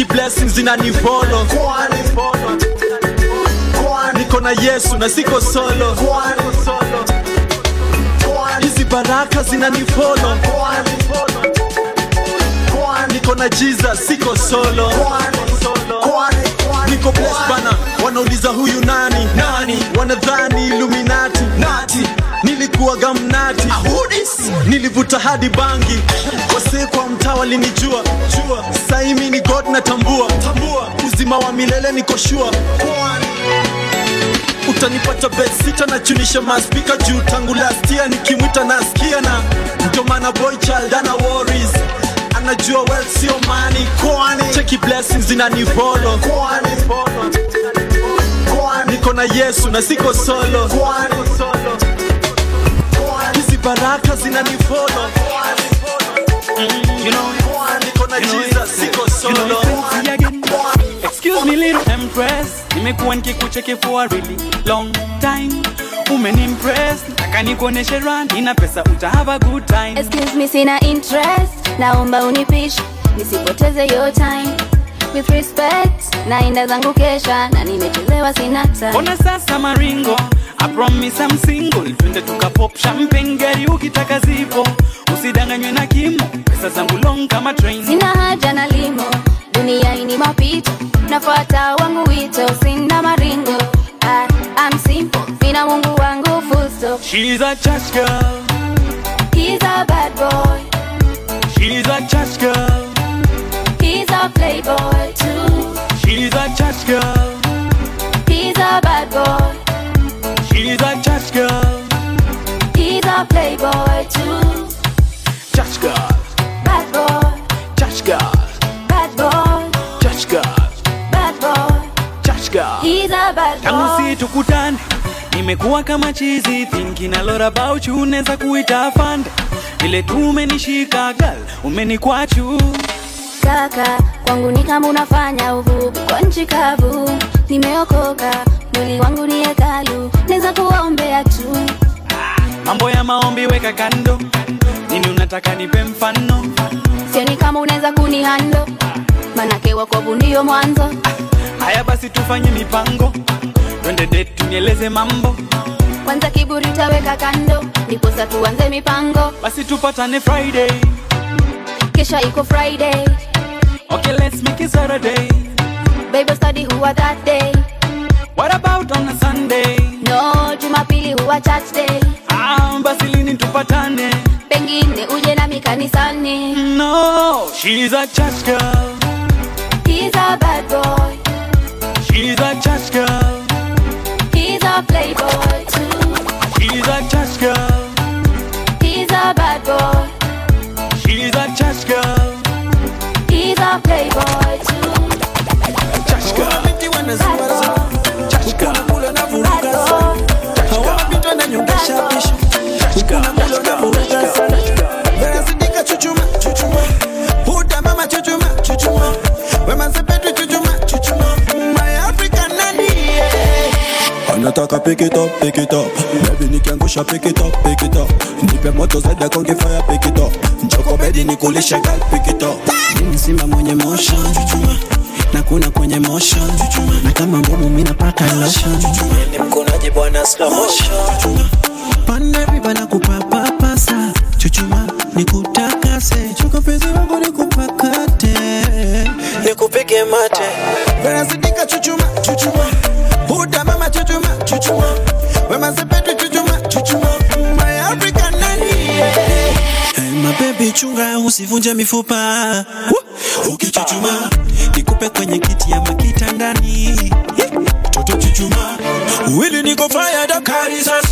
[SPEAKER 2] Cheki blessings zinanifolo niko na yesu na siko solo. Hizi baraka zinanifolo niko na jesus siko solo. Niko blessed bana. Wanauliza huyu nani? Nani? Wanadhani illuminati. Nati nilikuwa mnati nilivuta hadi bangi. Wasee kwa mtaa walinijua. Jua saimi ni god natambua. Tambua uzima wa milele niko shua utanipata bet sita na chunisha maspika juu. Tangu last year nikimwita nasikia na ndio maana boy child ana worries. Anajua well sio mani kwani? Cheki blessings zinanivolo niko na yesu na siko solo. Hizi baraka zinanifolo
[SPEAKER 10] Excuse me little empress nimekuwa nikikucheki for a really long time. Umenimpress. Nataka nikuoneshe run ina pesa uta have a good time.
[SPEAKER 22] Excuse me, sina interest, naomba unipishe nisipoteze your time. With respect, naenda zangu kesha na nimechelewa sina time.
[SPEAKER 10] ona sasa maringo I promise I'm single. Twende tukapop champagne gari ukitaka zipo. Usidanganywe na kimo pesa zangu long kama train.
[SPEAKER 22] Sina haja na limo, dunia ini mapito, nafuata wangu wito, sina maringo. I, I'm simple, mina Mungu wangu full stop.
[SPEAKER 10] She's a church girl.
[SPEAKER 22] He's a bad boy,
[SPEAKER 10] She's a church girl
[SPEAKER 22] a playboy too.
[SPEAKER 10] She's a church girl.
[SPEAKER 22] He's a bad boy,
[SPEAKER 10] She's a church girl.
[SPEAKER 22] He's a playboy too.
[SPEAKER 10] Church girl.
[SPEAKER 22] Bad boy,
[SPEAKER 10] Church girl.
[SPEAKER 22] Bad boy,
[SPEAKER 10] Church girl.
[SPEAKER 22] Bad boy.
[SPEAKER 10] Church girl.
[SPEAKER 22] He's a bad
[SPEAKER 10] tangu si tukutane nimekuwa kama chizi thinking a lot about you unaweza kuita afande vile tu umenishika gal umenikwachu
[SPEAKER 8] kaka kwangu ni kama unafanya uvuvi kwa nchi kavu. Nimeokoka mwili wangu ni hekalu. Naweza kuombea tu.
[SPEAKER 10] Mambo ya maombi weka kando. Nini unataka nipe mfano?
[SPEAKER 8] Sioni kama unaweza kunihando manake wakovu ndio mwanzo.
[SPEAKER 10] Haya basi tufanye mipango. Twende date nieleze mambo.
[SPEAKER 8] Kwanza kiburi utaweka kando. Ndiposa tuanze mipango.
[SPEAKER 10] Basi tupatane friday
[SPEAKER 8] kesha iko friday.
[SPEAKER 10] Okay let's make it saturday.
[SPEAKER 8] Bible study huwa that day?
[SPEAKER 10] What about on a sunday?
[SPEAKER 8] No jumapili huwa church day?
[SPEAKER 10] Ah, basi lini tupatane.
[SPEAKER 8] Pengine uje nami kanisani.
[SPEAKER 10] No she's a church girl.
[SPEAKER 8] He's a bad boy.
[SPEAKER 10] She's a church girl
[SPEAKER 2] yeah.
[SPEAKER 25] anataka pick it up, pick it up. Baby nikiangusha pick it up, pick it up. Nipe moto zaidi konge fire pick it up. Njoko bedi nikulishe gal pick it up.
[SPEAKER 22] Mimi simba mwenye motion. Chuchuma na kuna kwenye motion. Chuchuma na kama mbomu mimi napaka lotion.
[SPEAKER 25] Ni mkonaji bwana slow motion.
[SPEAKER 22] Panda riba na kupapapasa. Chuchuma nikutakase. Chuka pezi wangu nikupakate.
[SPEAKER 25] Nikupige mate.
[SPEAKER 2] Verasidika
[SPEAKER 22] chunga usivunje mifupa. Woo! ukichuchuma nikupe kwenye kiti ama kitandani toto chuchuma wili niko fire dakari sasa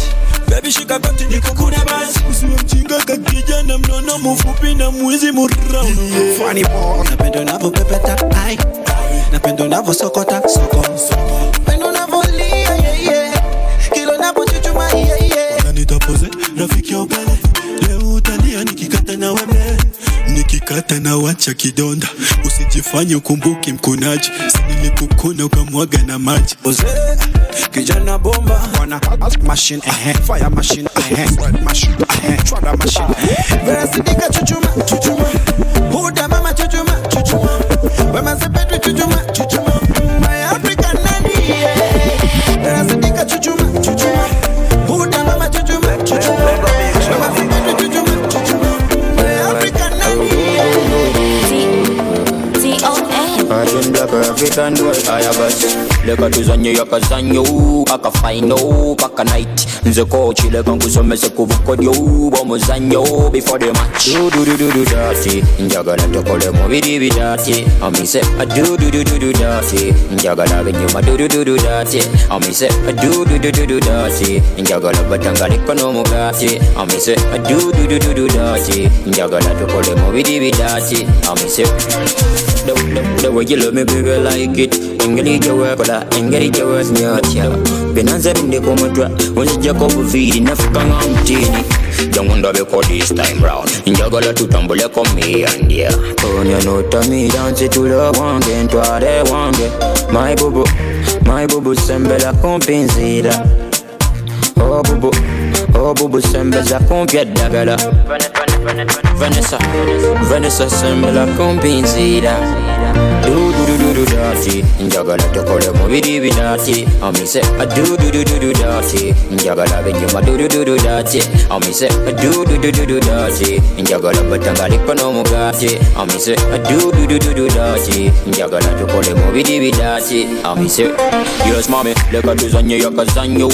[SPEAKER 22] Baby shika kati nikukune basi Usiwe mjinga kakijana mnono mfupi na mwizi muraunu Funny boy Napenda unavyopepeta ai. Napenda unavyosokota soko.
[SPEAKER 2] Pendo unavolia yeah, yeah. Kilo unapochuchuma yeah, yeah.
[SPEAKER 25] Unanitapoze rafiki ya Nikikata na wacha kidonda. Usijifanye ukumbuki mkunaji. Sinilikukuna ukamwaga na maji.
[SPEAKER 22] Kijana bomba. Wana machine eh fire machine eh sweat machine eh chwada machine
[SPEAKER 2] verasidika chuchuma chuchuma. Huda mama chuchuma chuchuma. Wemasepetu chuchuma chuchuma African
[SPEAKER 26] boy I have us Leka tuzanye yakazanyo Akafaino paka night Nze coach leka nkusomese kubukodyo Bomuzanyo before the match Do do do do do dati Njagala tokole mubiri bidati Amise I do do do do do dati Njagala binyuma do do do do dati Amise I do do do do do dati Njagala batangaliko n'omugati Amise I do do do do do dati Njagala tokole mubiri bidati Amise the, way you love me, baby, I like it. Engeli jawe kola, engeli jawe nyatya. Binanza binde komodwa, onzija kobu vidi nafika nga mtini. Jangunda beko this time round. Njagala tutambule ko me and yeah. Konya nota mi dance tula wange, ntware wange. My bubu, my bubu sembela kompensira. Oh bubu, oh bubu sembeza kumpya ddagala. Vanessa, Vanessa sembela. Do do do do dati, njagala tokole mubiri bidati. Amise a do do do do do dati, njagala binyuma do do do do dati. Amise a do do do do do dati, njagala batangaliko n'omugati. Amise a do do do do do dati, njagala tokole mubiri bidati. Amise, yes mami, leka tuzanye yakazanyo,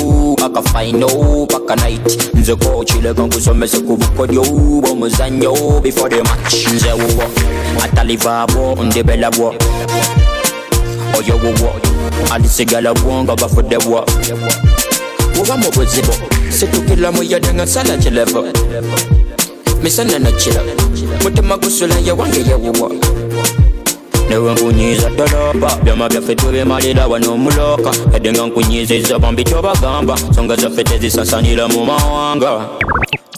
[SPEAKER 26] akafaino paka night. Nze coach leka nkusomese kubukodyo bomuzanyo before the match. Nze wuwo, ataliva bwo, ndibela bwo. Oyo wuwo, alisigala bwo nga bafudde bwo. Wuba mu buzibu, situkila muyade nga nsala kirevu. Misana na kira, mutima gusula ye wange ye wuwo. newe nkunyiza ddalaba byama byaffe tubimalira wano omuloka edde nga nkunyizizza bambi kyobagamba songa zaffe tezisasanira mu mawanga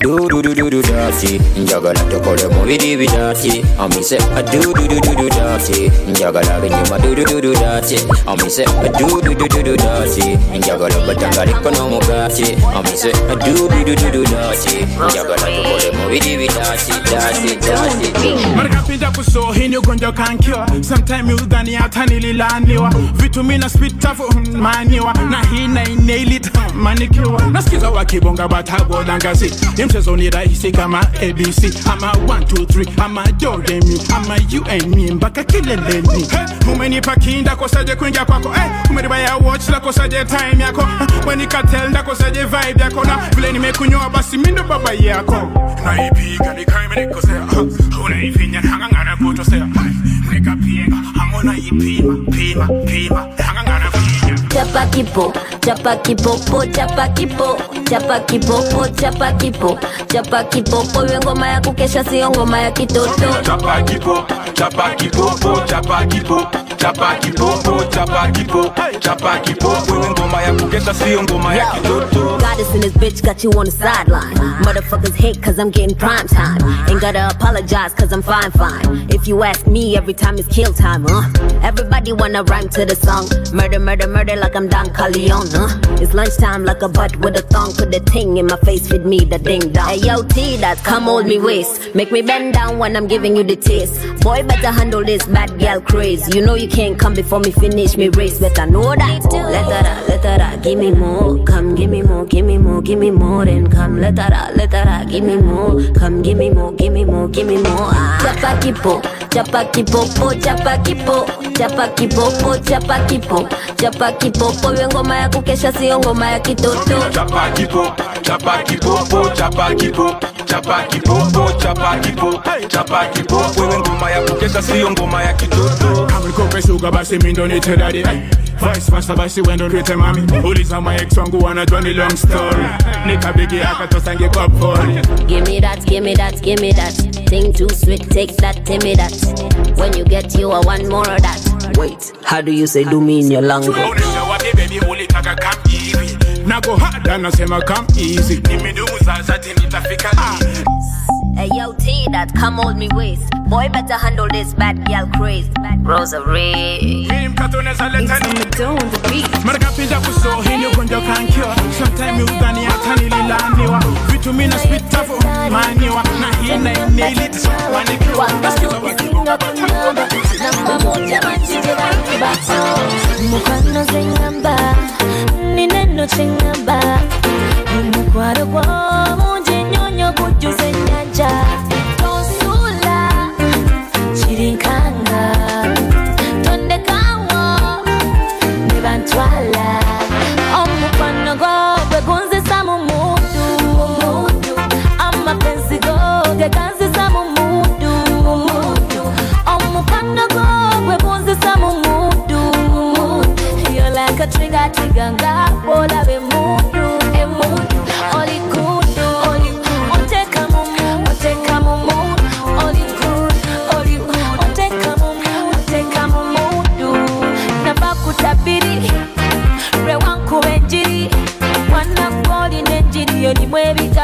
[SPEAKER 26] do do do do do dirty njagala tokole mubiri bidati amise a do do do do do dirty njagala binyuma do do do do dirty amise a do do do do do dirty njagala batangaliko n'omugati amise a do do do do do dirty njagala tokole mubiri bidati dati dati
[SPEAKER 9] marikapinda kusohini ugonjwa kankiwa sometime udhani hata nililaniwa vitu mina spitafu maniwa na hii nainailit manikiwa nasikiza wakibonga batabodangasi mchezo ni rahisi kama abc ama 123 ama dodemi ama you and me mpaka kileleni. Hey, umenipa kinda kosaje kuingia kwako? Hey, umenibaya watch la kosaje time yako? Hey, wenikatel ndakosaje vibe yako na vile nimekunyoa basi mindo baba yako. Naipiga nikaimenikosea unaifinya hangangana kutosea. Nikapienga hamona ipima pima pima hangangana kuinya
[SPEAKER 27] chapa kipo chapa kipopo chapa kipo chapa kipopo chapa kipo chapa kipopo iwe ngoma ya kukesha sio ngoma ya kitoto
[SPEAKER 9] chapa kipo chapa kipopo chapa kipo chapa kipopo chapa kipo chapa kipopo iwe ngoma ya kukesha sio ngoma ya kitoto
[SPEAKER 27] Goddess in this bitch got you on the sideline. Motherfuckers hate cause I'm getting prime time. Ain't gotta apologize cause I'm fine, fine. If you ask me, every time it's kill time, huh? Everybody wanna rhyme to the song. Murder, murder, murder like I'm Don Corleone, huh? It's lunchtime like a butt with a thong. Put the thing in my face, feed me the ding dong. Hey yo, T, that come hold me waist. Make me bend down when I'm giving you the taste. Boy, better handle this bad girl craze. You know you can't come before me finish me race. Better know that. Let her out, let her out, give me more. Come give me more, give me more, give me more. Then come, let her out, let her out, give me more. Come give me more, give me more, give me more. Ah. Chapa kipo, chapa kipopo, chapa kipo, chapa kipopo, chapa kipo, chapa kipopo. Iwe ngoma ya kukesha sio ngoma ya kitoto.
[SPEAKER 9] chapa kipo chapa kipopo chapa kipo chapa kipopo chapa kipo chapa kipopo iwe ngoma ya kukesha sio ngoma ya kitoto kama nikope shuga basi mindo nite daddy vice versa basi wendo nite mami uliza my ex wangu wanajua ni long story nikabigi akatosange kwa pori
[SPEAKER 27] Give me that, give me that, give me that. Thing too sweet, take that, tell me that. When you get you, I want more of that. Wait, how do you say do me in your language?
[SPEAKER 9] Unisha wapi baby ulitaka come hivi nago hada nasema come easy nimedumu sasa ti nitafika hivi
[SPEAKER 27] Hey yo, T, that come hold me waist. Boy, better handle this bad girl craze. Rosary.
[SPEAKER 9] Mimi mkato neza leta ni Marikapinda kusohini ugonjwa kankiwa Sometime udhani hata nililaniwa Vitu mina spit tafu maniwa Na hii na inaili manikiwa Nasikiza wakibonga
[SPEAKER 3] mukwano zeŋŋamba nina enno kyeŋŋamba omukwalo gw'omungi ennyonyo gujjuza ennyanja tonsuula n'enjiri yolimu ebigambo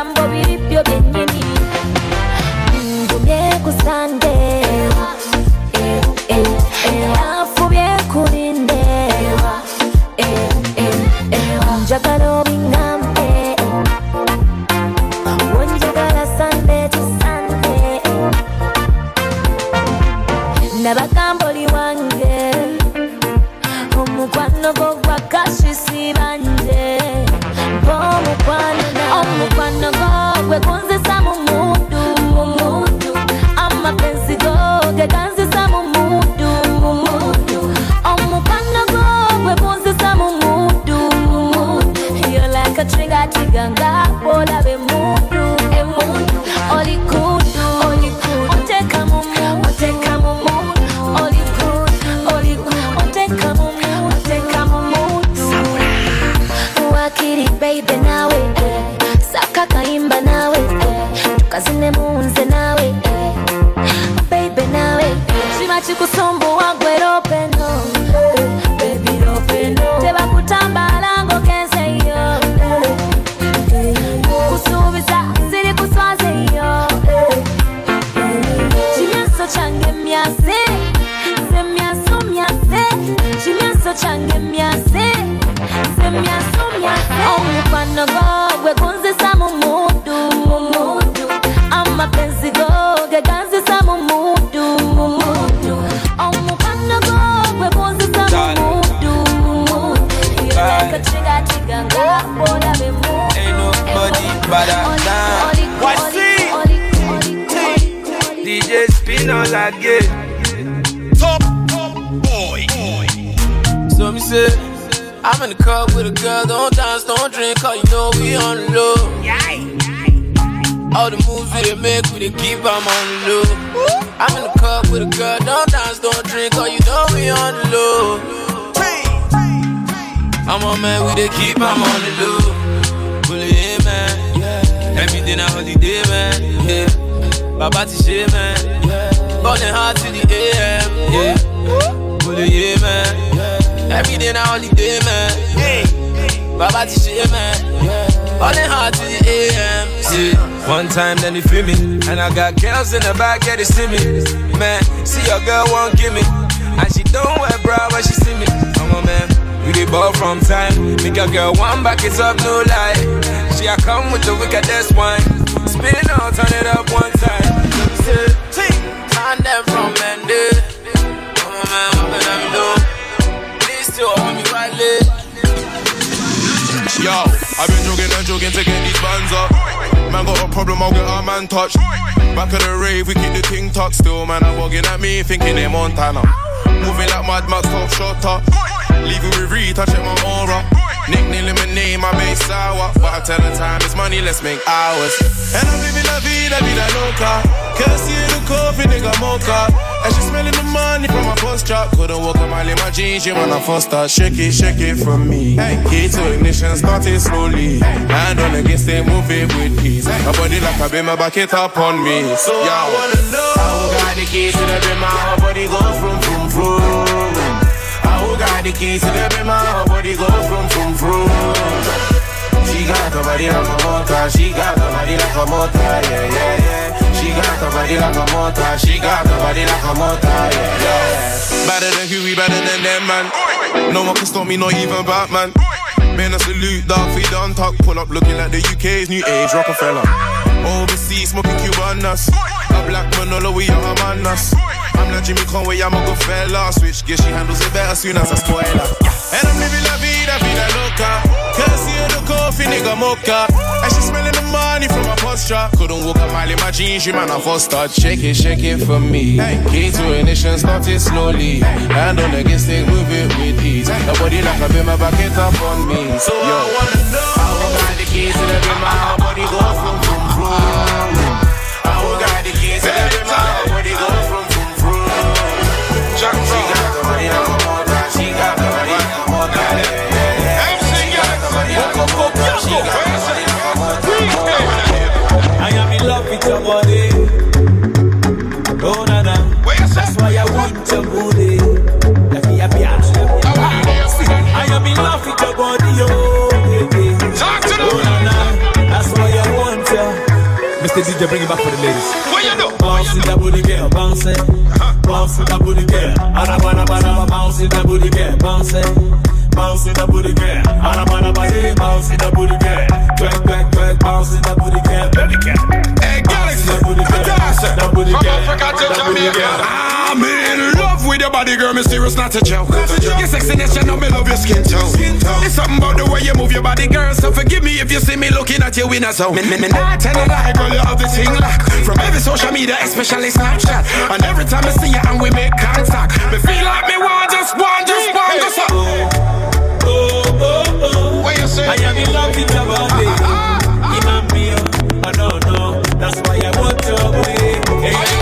[SPEAKER 5] She a come with the wickedest wine. Spin it out, turn it up one time. Let me say, ting, and them from Mendy. Come on, man, what can I do? Please still hold me right leg.
[SPEAKER 19] Yo, I've been jogging and jogging to get these bands up. Man got a problem, I'll get our man touched. Back of the rave, we keep the ting tucked still. Man, I'm bugging at me, thinking they're Montana. Moving like Mad Max, top shot Leaving with Reed, I check my aura. Nickname my name, my base sour. But I tell the time it's money, let's make hours. And I'm living la vida, vida loca. Kirsty in the coffee, nigga mocha. And she smelling the money from my first drop. Couldn't walk a mile in my jeans, you when I first start. Shake it, shake it from me. Hey. Key to ignition, started slowly. Hand on against it, move it with ease. My body like a beam, back it up on me. So
[SPEAKER 5] I wanna know
[SPEAKER 19] how
[SPEAKER 5] got the keys to the bimmer, her body go from from from. I the keys to the bimmer, her body go from from from. She got the body like a motor, she got the body like a motor, yeah yeah yeah. She got the body like a motor, she got the body like a motor, yeah yeah.
[SPEAKER 19] Better than Huey, better than them, man. No one can stop me, not even Batman. Man, a salute, dog, feet on top. Pull up looking like the UK's new age Rockefeller. Overseas, smoking Cubanas. A black Manolo, we are a manas. I'm like Jimmy Conway, I'm a good fella. Switch gear, she handles it better soon as I spoil her. And I'm living la vida, vida loca. Cause you the coffee, nigga mocha. And she smelling the money from my posture. Couldn't walk a mile in my jeans, you man, I first start. Shake it, shake it for me. Key to ignition, started slowly. Hand on the gas stick, move it with ease. Nobody like a bimmer, back it up on me.
[SPEAKER 5] So Yo. I wanna know how I got the keys to the bimmer, how body go from. I
[SPEAKER 23] am in love with your body. Oh, na na. That's why I want your booty. Like me happy, I am in love with your body, oh, baby. Oh, na na. That's why I want you. Mr. DJ, bring it back for the ladies.
[SPEAKER 19] What you do?
[SPEAKER 23] Bounce in the booty, girl, bounce it. Bounce in the booty, girl. Arabana, banana, bounce in the booty, girl, bounce it. Bounce in the booty, girl. Arabana, banana, bounce in the booty, girl. Twerk, twerk, twerk, bounce in the booty, girl.
[SPEAKER 19] Hey, Galaxy,
[SPEAKER 23] the booty, girl.
[SPEAKER 19] From. Africa to Jamaica. Your body, girl. Me serious, not a joke. Your sexiness, you know me love your skin tone. It's something about the way you move your body, girl. So forgive me if you see me looking at you in a zone. Me, me, me not tell a lie, girl. You have the thing locked. From every social media, especially Snapchat. And every time I see you and we make contact, me feel like me want just one, just one, just one.
[SPEAKER 23] Oh oh, oh, oh, oh.
[SPEAKER 19] What you say?
[SPEAKER 23] I am in love with your body. Imam Mio, oh no, no. That's why I want your body. Hey, Imam.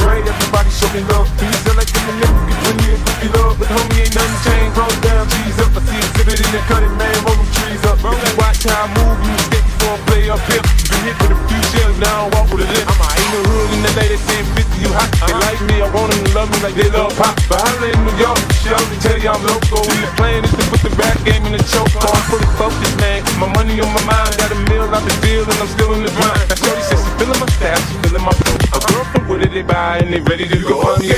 [SPEAKER 19] everybody show me love. Please feel like in the mix, when you ain't cookie love. But homie ain't nothing changed, roll down, cheese up. I see exhibit in the cutting, man, roll them trees up. Roll that watch how I move, you stick before I play up here. Been hit with a few shells, now I walk with a limp. I'm out in the hood in the
[SPEAKER 28] they saying 50, you hot. They uh-huh. like me, I want them to love me like they love pop. But holla in New York, shit, I'm tell you I'm local. And the plan is to put the rap game in the choke. So I'm fully focused, man. My money on my mind, got a meal out the deal, and I'm still in the grind. by and they ready to go on yeah.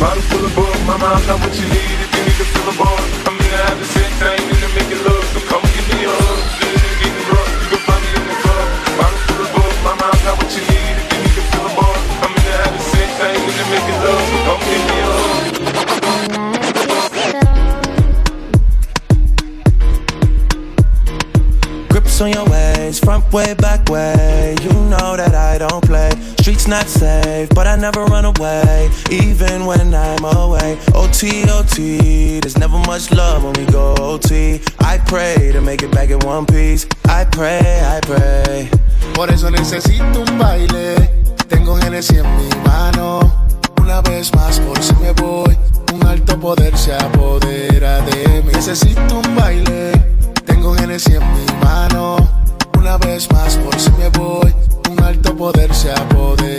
[SPEAKER 28] Bottles full of book, my mom's not what you need if you need to fill a bowl. I'm in the have the making love, so come me you can find me in the club. Full of my what you need if you need to fill a bowl. I'm in love, so come give me a hug.
[SPEAKER 11] Grips on your ways, front way, back way not safe, but I never run away, even when I'm away. OT, OT, there's never much love when we go OT. I pray to make it back in one piece. I pray, I pray.
[SPEAKER 8] Por eso necesito un baile. Tengo Genesis en mi mano. Una vez más, por si me voy, un alto poder se apodera de mí. Necesito un baile. Tengo Genesis en mi mano. Una vez más, por si me voy, un alto poder se apodera